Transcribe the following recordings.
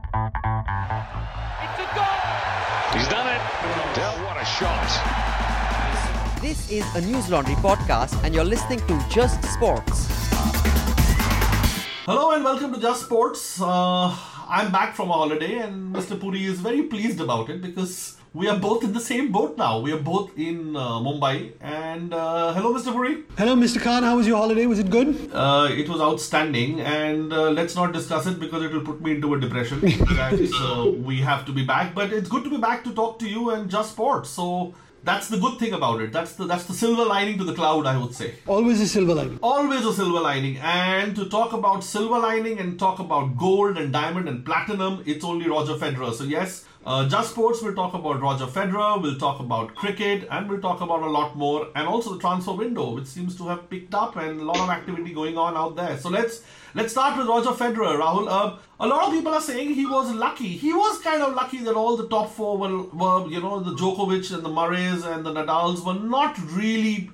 It's a goal! He's done it. Dell, what a shot. This is a News Laundry podcast, and you're listening to Just Sports. Hello and welcome to Just Sports. Uh, I'm back from a holiday, and Mr. Puri is very pleased about it because we are both in the same boat now. We are both in uh, Mumbai. And uh, hello, Mr. Puri. Hello, Mr. Khan. How was your holiday? Was it good? Uh, it was outstanding, and uh, let's not discuss it because it will put me into a depression. so we have to be back, but it's good to be back to talk to you and Just Sports. So that's the good thing about it. That's the that's the silver lining to the cloud, I would say. Always a silver lining. Always a silver lining. And to talk about silver lining and talk about gold and diamond and platinum, it's only Roger Federer. So yes, uh, Just Sports will talk about Roger Federer, we'll talk about cricket, and we'll talk about a lot more, and also the transfer window, which seems to have picked up and a lot of activity going on out there. So let's let's start with Roger Federer. Rahul, uh, a lot of people are saying he was lucky. He was kind of lucky that all the top four were, were you know, the Djokovic and the Murrays and the Nadals were not really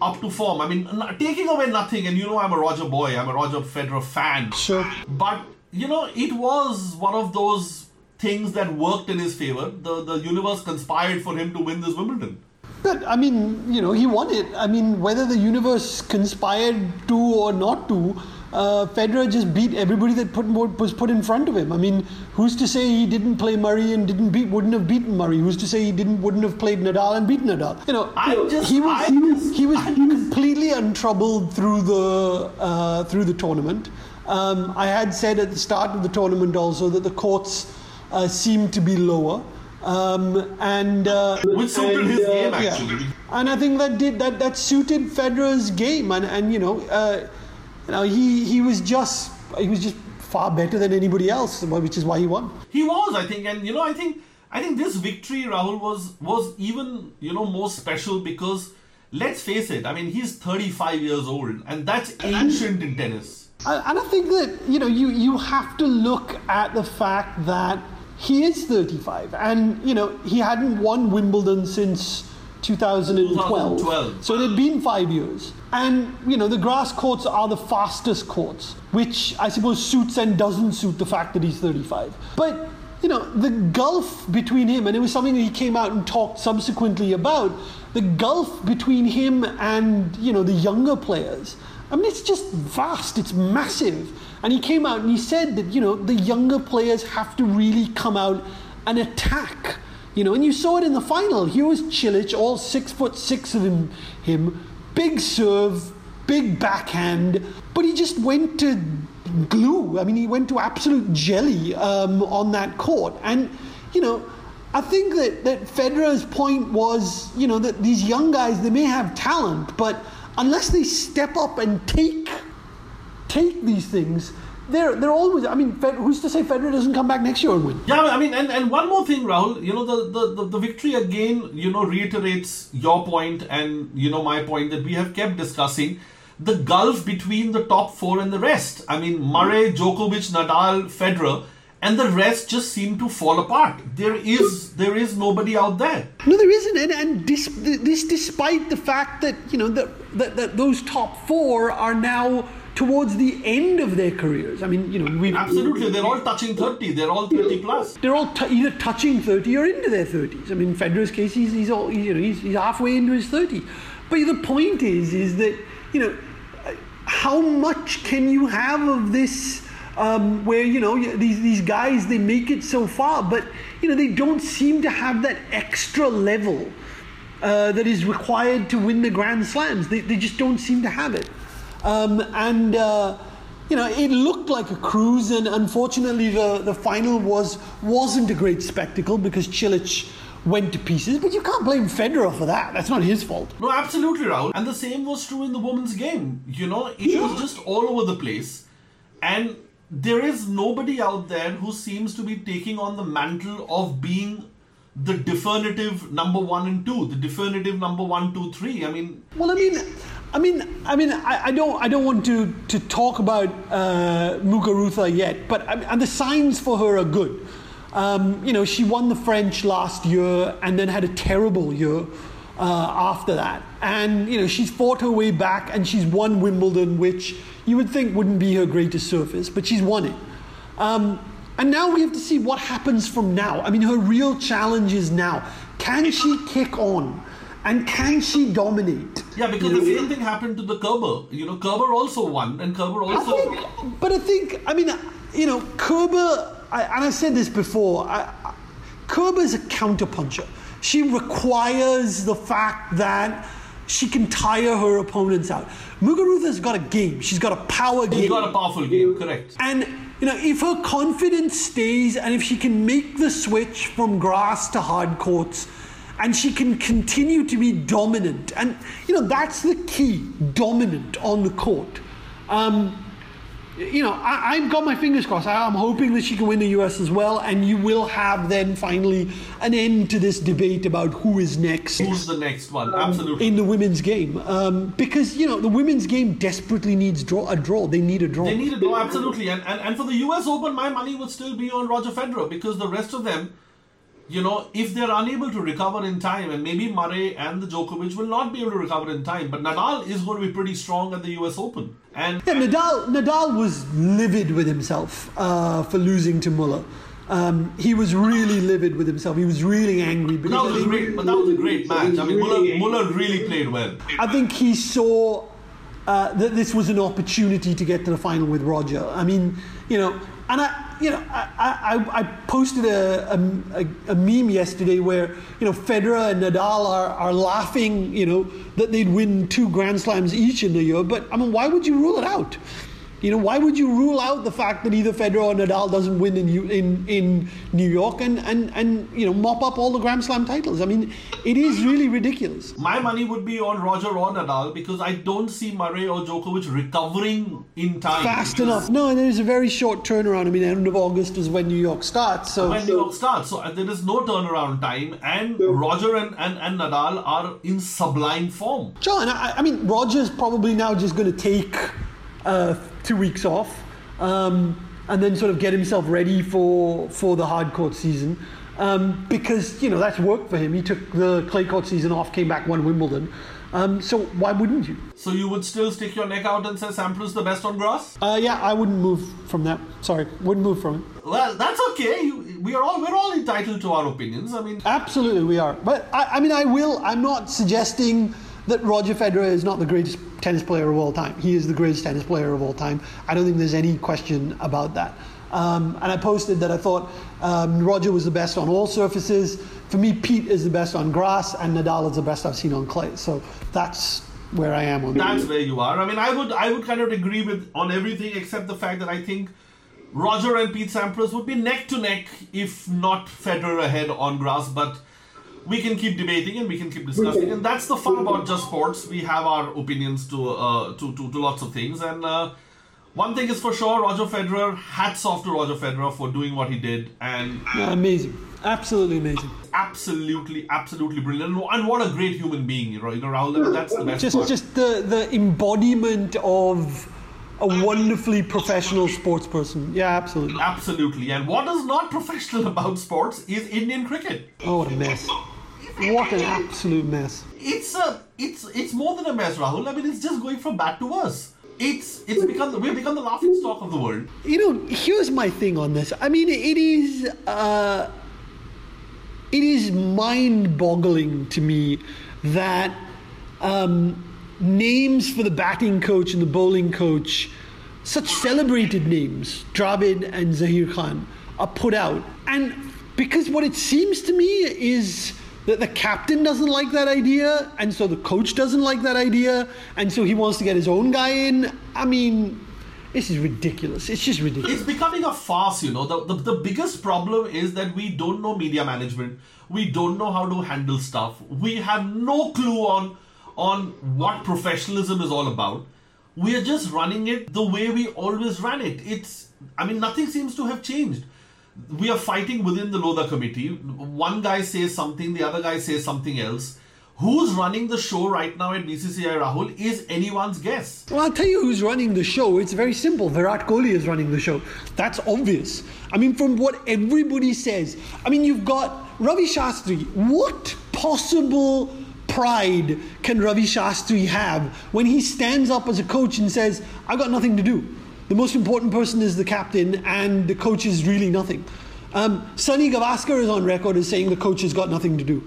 up to form. I mean, taking away nothing, and you know, I'm a Roger boy, I'm a Roger Federer fan. Sure. But you know, it was one of those things that worked in his favor. The the universe conspired for him to win this Wimbledon. But I mean, you know, he won it. I mean, whether the universe conspired to or not to, uh, Federer just beat everybody that put was put in front of him. I mean, who's to say he didn't play Murray and didn't beat wouldn't have beaten Murray? Who's to say he didn't wouldn't have played Nadal and beat Nadal? You know, I'm just- he was I'm he was, just- he was completely untroubled through the uh, through the tournament. Um, I had said at the start of the tournament also that the courts uh, seemed to be lower. Um, and uh, Which suited and, his uh, game, yeah. actually. And I think that did that that suited Federer's game, and and you know, uh, you know, he he was just he was just far better than anybody else, which is why he won. He was, I think, and you know, I think I think this victory, Rahul, was was even you know more special because let's face it. I mean, he's 35 years old, and that's ancient in tennis. And and I think that you know you you have to look at the fact that he is 35, and you know he hadn't won Wimbledon since 2012. 2012. So it had been five years, and you know the grass courts are the fastest courts, which I suppose suits and doesn't suit the fact that he's 35. But you know the gulf between him, and it was something that he came out and talked subsequently about. The gulf between him and you know the younger players. I mean, it's just vast, it's massive. And he came out and he said that, you know, the younger players have to really come out and attack. You know, and you saw it in the final. Here was Cilic, all six foot six of him, him, big serve, big backhand, but he just went to glue. I mean, he went to absolute jelly um, on that court. And, you know, I think that, that Federer's point was, you know, that these young guys, they may have talent, but unless they step up and take take these things, they're they're always. I mean, Fed, who's to say Federer doesn't come back next year and win? Yeah, I mean, and, and one more thing, Rahul. You know, the, the, the, the victory again, you know, reiterates your point and, you know, my point that we have kept discussing the gulf between the top four and the rest. I mean, Murray, Djokovic, Nadal, Federer, and the rest just seem to fall apart. There is there is nobody out there. No, there isn't, and, and dis, this despite the fact that you know that, that that those top four are now towards the end of their careers. I mean, you know, we Absolutely, they're all touching 30. They're all 30 plus. they're all t- either touching 30 or into their 30s. I mean, Federer's case, he's, he's, all, he's, you know, he's, he's halfway into his 30s. But the point is, is that, you know, how much can you have of this um, where, you know, these, these guys, they make it so far, but, you know, they don't seem to have that extra level uh, that is required to win the Grand Slams. They, they just don't seem to have it. Um, and, uh, you know, it looked like a cruise, and unfortunately, the, the final was wasn't a great spectacle because Cilic went to pieces. But you can't blame Federer for that. That's not his fault. No, absolutely, Rahul. And the same was true in the women's game. You know, it was just all over the place. And there is nobody out there who seems to be taking on the mantle of being the definitive number one and two, the definitive number one, two, three. I mean, Well, I mean, I mean, I mean, I, I don't, I don't want to to talk about uh, Muguruza yet, but I and the signs for her are good. Um, you know, she won the French last year and then had a terrible year uh, after that. And you know, she's fought her way back and she's won Wimbledon, which you would think wouldn't be her greatest surface, but she's won it. Um, And now we have to see what happens from now. I mean, her real challenge is now. Can she kick on? And can she dominate? Yeah, because the same thing happened to the Kerber. You know, Kerber also won, and Kerber I also. think, but I think, I mean, you know, Kerber, I, and I said this before, I, I, Kerber is a counterpuncher. She requires the fact that she can tire her opponents out. Muguruza's got a game. She's got a power game. He's got a powerful game, correct. And you know, if her confidence stays and if she can make the switch from grass to hard courts and she can continue to be dominant, and you know, that's the key dominant on the court. Um, you know, I, I've got my fingers crossed. I, I'm hoping that she can win the US as well, and you will have then finally an end to this debate about who is next Who's the next one? Absolutely. in the women's game. Um, because, you know, the women's game desperately needs draw, a draw. They need a draw. They need to do absolutely, and, and and for the U.S. Open, my money would still be on Roger Federer because the rest of them, you know, if they're unable to recover in time, and maybe Murray and the Djokovic will not be able to recover in time, but Nadal is going to be pretty strong at the U.S. Open, and Yeah, Nadal, Nadal was livid with himself uh, for losing to Muller. Um, he was really livid with himself. He was really angry because that was a great, but that was a great match. I mean, Muller, Muller really played well. I think he saw uh, that this was an opportunity to get to the final with Roger. I mean, you know, and I, you know, I, I, I posted a, a, a meme yesterday where you know Federer and Nadal are, are laughing, you know, that they'd win two Grand Slams each in the year. But I mean, why would you rule it out? You know, why would you rule out the fact that either Federer or Nadal doesn't win in New- in, in New York and, and, and you know mop up all the Grand Slam titles? I mean, it is really ridiculous. My money would be on Roger or Nadal because I don't see Murray or Djokovic recovering in time. fast enough. No, and there's a very short turnaround. I mean, end of August is when New York starts. So, When New York starts, so there is no turnaround time, and Roger and, and, and Nadal are in sublime form. John, I, I mean, Roger's probably now just going to take uh, two weeks off um, and then sort of get himself ready for for the hard court season. Um, because you know that's worked for him. He took the clay court season off, came back, won Wimbledon. Um, so why wouldn't you? So you would still stick your neck out and say Sampras the best on grass? Uh, yeah, I wouldn't move from that. Sorry, wouldn't move from it. Well, that's okay. You, we are all we're all entitled to our opinions. I mean, Absolutely, we are. But I, I mean, I will. I'm not suggesting that Roger Federer is not the greatest tennis player of all time. He is the greatest tennis player of all time. I don't think there's any question about that. Um, and I posted that I thought um, Roger was the best on all surfaces. For me, Pete is the best on grass, and Nadal is the best I've seen on clay. So that's where I am on that's that. where you are. I mean, I would I would kind of agree with on everything except the fact that I think Roger and Pete Sampras would be neck to neck if not Federer ahead on grass, but. We can keep debating and we can keep discussing, and that's the fun about just sports. We have our opinions to uh, to, to to lots of things, and uh, one thing is for sure: Roger Federer. Hats off to Roger Federer for doing what he did, and Yeah, amazing. Absolutely amazing. absolutely, absolutely brilliant. And what a great human being, you know, you know, Rahul. That's the best Just, part. just the, the embodiment of a wonderfully professional sports person. Yeah, absolutely. Absolutely. And what is not professional about sports is Indian cricket. Oh, what a mess. What an absolute mess. It's a it's it's more than a mess, Rahul. I mean it's just going from bad to worse. It's it's become we've become the laughing stock of the world. You know, here's my thing on this. I mean, it is uh, it is mind-boggling to me that um, names for the batting coach and the bowling coach, such celebrated names, Dravid and Zaheer Khan, are put out, and because what it seems to me is that the captain doesn't like that idea, and so the coach doesn't like that idea, and so he wants to get his own guy in. I mean, this is ridiculous. It's just ridiculous. It's becoming a farce, you know. The, the the biggest problem is that we don't know media management. We don't know how to handle stuff. We have no clue on on what professionalism is all about. We are just running it the way we always ran it. It's I mean nothing seems to have changed. We are fighting within the Lodha committee. One guy says something, the other guy says something else. Who's running the show right now at BCCI Rahul is anyone's guess. Well, I'll tell you who's running the show. It's very simple. Virat Kohli is running the show. That's obvious. I mean, from what everybody says. I mean, you've got Ravi Shastri. What possible pride can Ravi Shastri have when he stands up as a coach and says, "I've got nothing to do"? The most important person is the captain, and the coach is really nothing. Um, Sunny Gavaskar is on record as saying the coach has got nothing to do.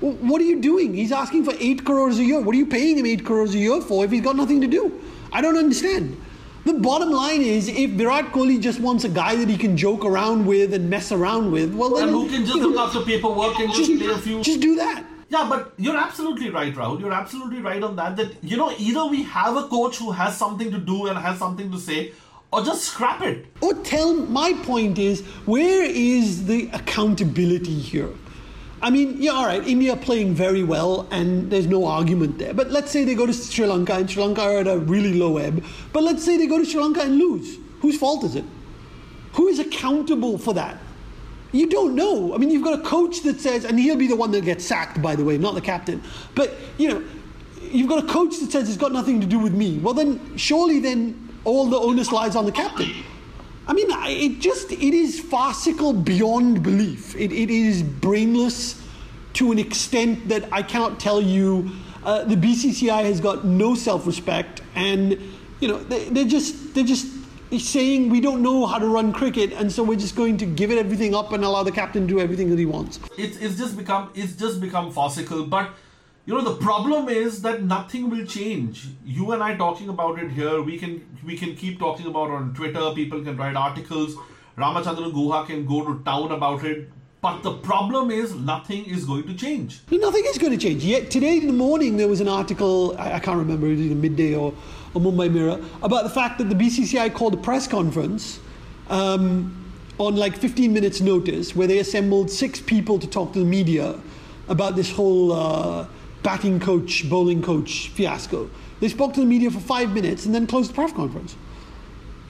What are you doing? He's asking for eight crores a year. What are you paying him eight crores a year for if he's got nothing to do? I don't understand. The bottom line is, if Virat Kohli just wants a guy that he can joke around with and mess around with, well, then And who can just know, look after paperwork and just play a few. just do that. Yeah, but you're absolutely right, Rahul. You're absolutely right on that. That you know, either we have a coach who has something to do and has something to say, or just scrap it. Or tell my point is where is the accountability here? I mean, yeah, all right, India playing very well, and there's no argument there. But let's say they go to Sri Lanka, and Sri Lanka are at a really low ebb. But let's say they go to Sri Lanka and lose. Whose fault is it? Who is accountable for that? You don't know. I mean, you've got a coach that says, and he'll be the one that gets sacked, by the way, not the captain. But, you know, you've got a coach that says it's got nothing to do with me. Well, then, surely then all the onus lies on the captain. I mean, it just, it is farcical beyond belief. It, it is brainless to an extent that I cannot tell you. Uh, the BCCI has got no self-respect, and you know they, they're just they're just saying we don't know how to run cricket, and so we're just going to give it everything up and allow the captain to do everything that he wants. It's it's just become it's just become farcical. But you know the problem is that nothing will change. You and I talking about it here. We can we can keep talking about on Twitter. People can write articles. Ramachandran Guha can go to town about it. But the problem is nothing is going to change. Nothing is going to change. Yet today in the morning there was an article, I, I can't remember, it was either midday or, or Mumbai Mirror, about the fact that the BCCI called a press conference um, on like 15 minutes notice where they assembled six people to talk to the media about this whole uh, batting coach, bowling coach fiasco. They spoke to the media for five minutes and then closed the press conference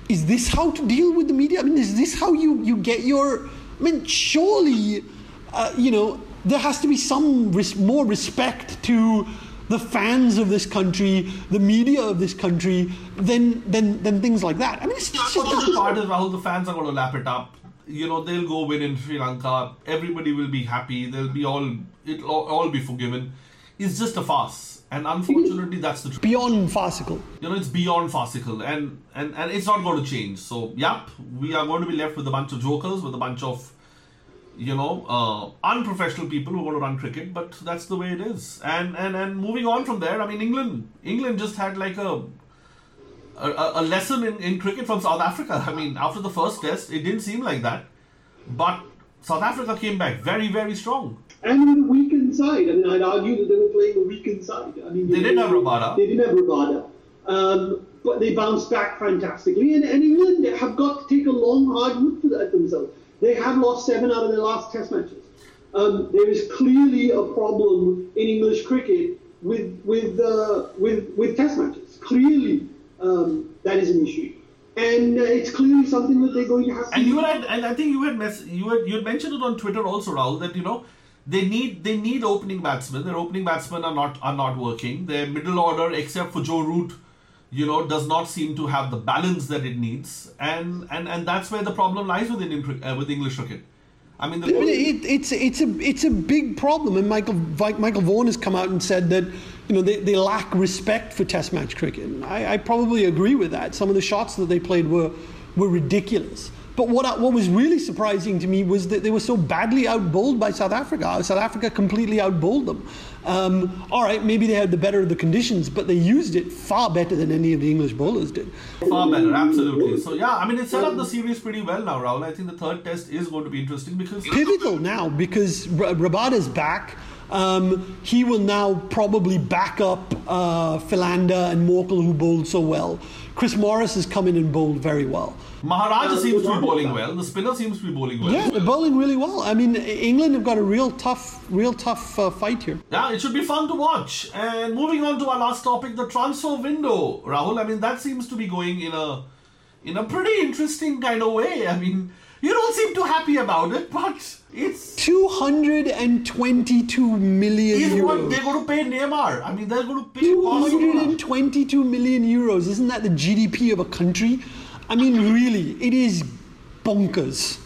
is this how to deal with the media? I mean, is this how you, you get your. I mean, surely, uh, you know, there has to be some res- more respect to the fans of this country, the media of this country, than, than, than things like that. I mean, it's, just. the part is Rahul, the fans are going to lap it up. You know, they'll go win in Sri Lanka. Everybody will be happy. They'll be all it'll all be forgiven. It's just a farce, and unfortunately, that's the truth. Beyond farcical. You know, it's beyond farcical, and and and it's not going to change. So, yep, we are going to be left with a bunch of jokers, with a bunch of you know uh, unprofessional people who are going to run cricket. But that's the way it is. And and and moving on from there, I mean, England England just had like a a, a lesson in, in cricket from South Africa. I mean, after the first test, it didn't seem like that, but South Africa came back very, very strong. and with a weakened side. I mean, I'd argue that they were playing a weakened side. I mean, They didn't have Rabada. They didn't have Rabada. Um, but they bounced back fantastically. And, and England have got to take a long, hard look at themselves. They have lost seven out of their last test matches. Um, there is clearly a problem in English cricket with with uh, with with test matches. Clearly, um, that is an issue, and uh, it's clearly something that they're going to have to. And you had, and I think you had, mess, you had, you had mentioned it on Twitter also, Rahul, that you know they need they need opening batsmen. Their opening batsmen are not are not working. Their middle order, except for Joe Root, you know, does not seem to have the balance that it needs, and and and that's where the problem lies with Indian uh, with English cricket. I mean, the it, it's it's a it's a big problem, and Michael Michael Vaughan has come out and said that you know they, they lack respect for Test match cricket. I, I probably agree with that. Some of the shots that they played were were ridiculous. But what I- what was really surprising to me was that they were so badly outbowled by South Africa. South Africa completely outbowled them. Um, all right, maybe they had the better of the conditions, but they used it far better than any of the English bowlers did. Far better, absolutely. So yeah, I mean, it set up the series pretty well now, Rahul. I think the third test is going to be interesting because pivotal now because Rabada's back. Um, he will now probably back up uh, Philander and Morkel, who bowled so well. Chris Morris has come in and bowled very well. Maharaj seems to be bowling well. The spinner seems to be bowling well. Yeah, they're bowling really well. I mean, England have got a real tough, real tough uh, fight here. Yeah, it should be fun to watch. And moving on to our last topic, the transfer window, Rahul. I mean, that seems to be going in a in a pretty interesting kind of way. I mean, you don't seem too happy about it, but it's 222 million is what euros. they're going to pay Neymar. I mean, they're going to pay 222 million euros. Isn't that the GDP of a country? I mean, really, it is bonkers.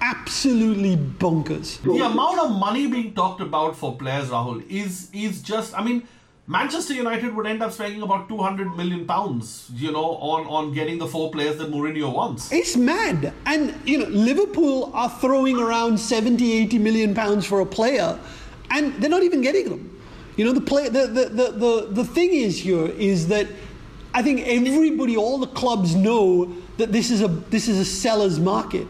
Absolutely bonkers. The amount of money being talked about for players, Rahul, is is just. I mean, Manchester United would end up spending about 200 million pounds, you know, on, on getting the four players that Mourinho wants. It's mad. And, you know, Liverpool are throwing around 70, 80 million pounds for a player, and they're not even getting them. You know, the, play, the, the, the, the, the thing is here is that I think everybody, all the clubs know that this is a, this is a seller's market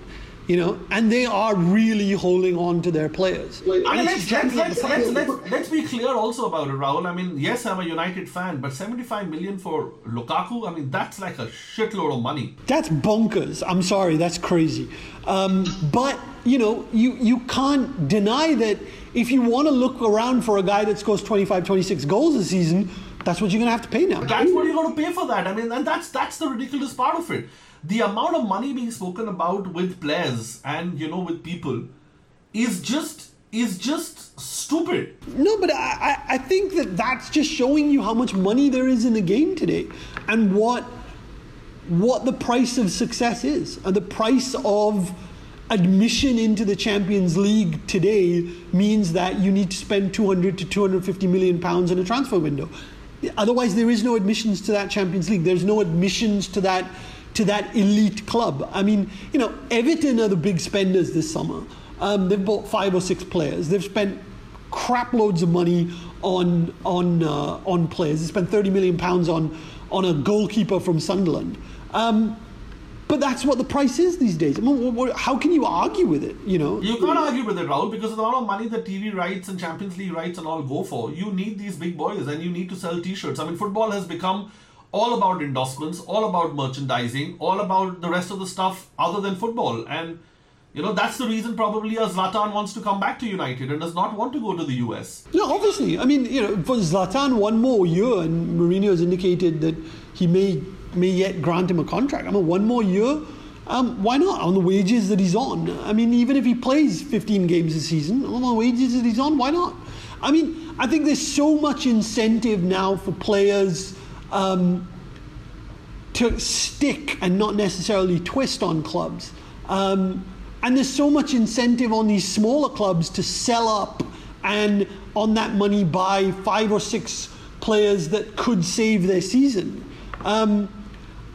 you know, and they are really holding on to their players. I mean, let's, let's, let's, let's, let's, let's be clear also about it, Rahul. I mean, yes, I'm a United fan, but 75 million for Lukaku, I mean, that's like a shitload of money. That's bonkers. I'm sorry, that's crazy. Um, but, you know, you, you can't deny that if you want to look around for a guy that scores 25, 26 goals a season, that's what you're going to have to pay now. That's what you're going to pay for that. I mean, and that's that's the ridiculous part of it the amount of money being spoken about with players and you know with people is just is just stupid. No, but I, I think that that's just showing you how much money there is in the game today, and what what the price of success is, and the price of admission into the Champions League today means that you need to spend 200 to 250 million pounds in a transfer window. Otherwise, there is no admissions to that Champions League. There's no admissions to that to that elite club. I mean, you know, Everton are the big spenders this summer. Um, they've bought five or six players. They've spent crap loads of money on on uh, on players. They spent 30 million pounds on on a goalkeeper from Sunderland. Um, but that's what the price is these days. I mean, how can you argue with it? You know, you can't argue with it, Rahul, because of the amount of money that TV rights and Champions League rights and all go for. You need these big boys, and you need to sell T-shirts. I mean, football has become all about endorsements, all about merchandising, all about the rest of the stuff other than football. And you know that's the reason probably Zlatan wants to come back to United and does not want to go to the US. No, obviously. I mean, you know, for Zlatan one more year, and Mourinho has indicated that he may may yet grant him a contract. I mean, one more year. Um, why not on the wages that he's on? I mean, even if he plays 15 games a season, on the wages that he's on, why not? I mean, I think there's so much incentive now for players um, to stick and not necessarily twist on clubs. Um, and there's so much incentive on these smaller clubs to sell up and on that money buy five or six players that could save their season. Um,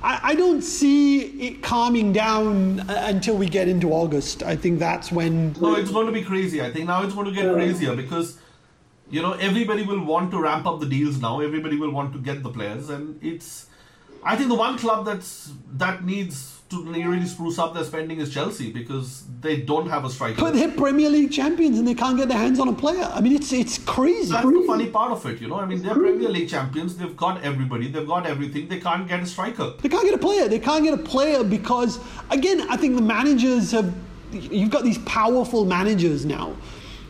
I, I, don't see it calming down uh, until we get into August. I think that's when. No, it's going to be crazy. I think now it's going to get crazier because you know everybody will want to ramp up the deals now everybody will want to get the players and it's i think the one club that's that needs to really spruce up their spending is Chelsea because they don't have a striker. But they're Premier League champions and they can't get their hands on a player. I mean, it's it's crazy. That's the funny part of it, you know. I mean, they're Premier League champions. They've got everybody. They've got everything. They can't get a striker. They can't get a player. They can't get a player because, again, I think the managers have. You've got these powerful managers now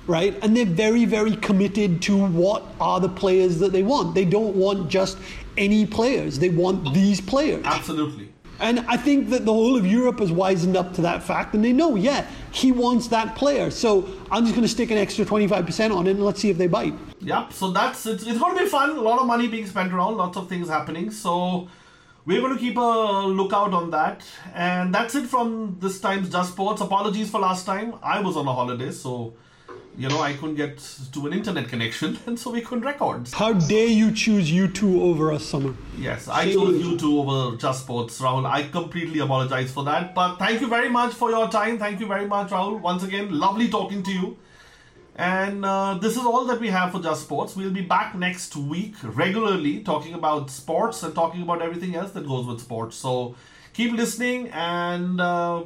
right? And they're very, very committed to what are the players that they want. They don't want just any players, they want these players. Absolutely. And I think that the whole of Europe has wisened up to that fact, and they know, yeah, he wants that player. So I'm just going to stick an extra 25% on it, and let's see if they bite. Yep. So that's it's, it's going to be fun. A lot of money being spent around, lots of things happening. So we're going to keep a lookout on that. And that's it from this time's Just Sports. Apologies for last time. I was on a holiday, so you know, I couldn't get to an internet connection, and so we couldn't record. How dare you choose U2 over us, Summer? Yes, I chose U2 over Just Sports, Rahul. I completely apologize for that. But thank you very much for your time. Thank you very much, Rahul. Once again, lovely talking to you. And uh, this is all that we have for Just Sports. We'll be back next week regularly talking about sports and talking about everything else that goes with sports. So keep listening and. Uh,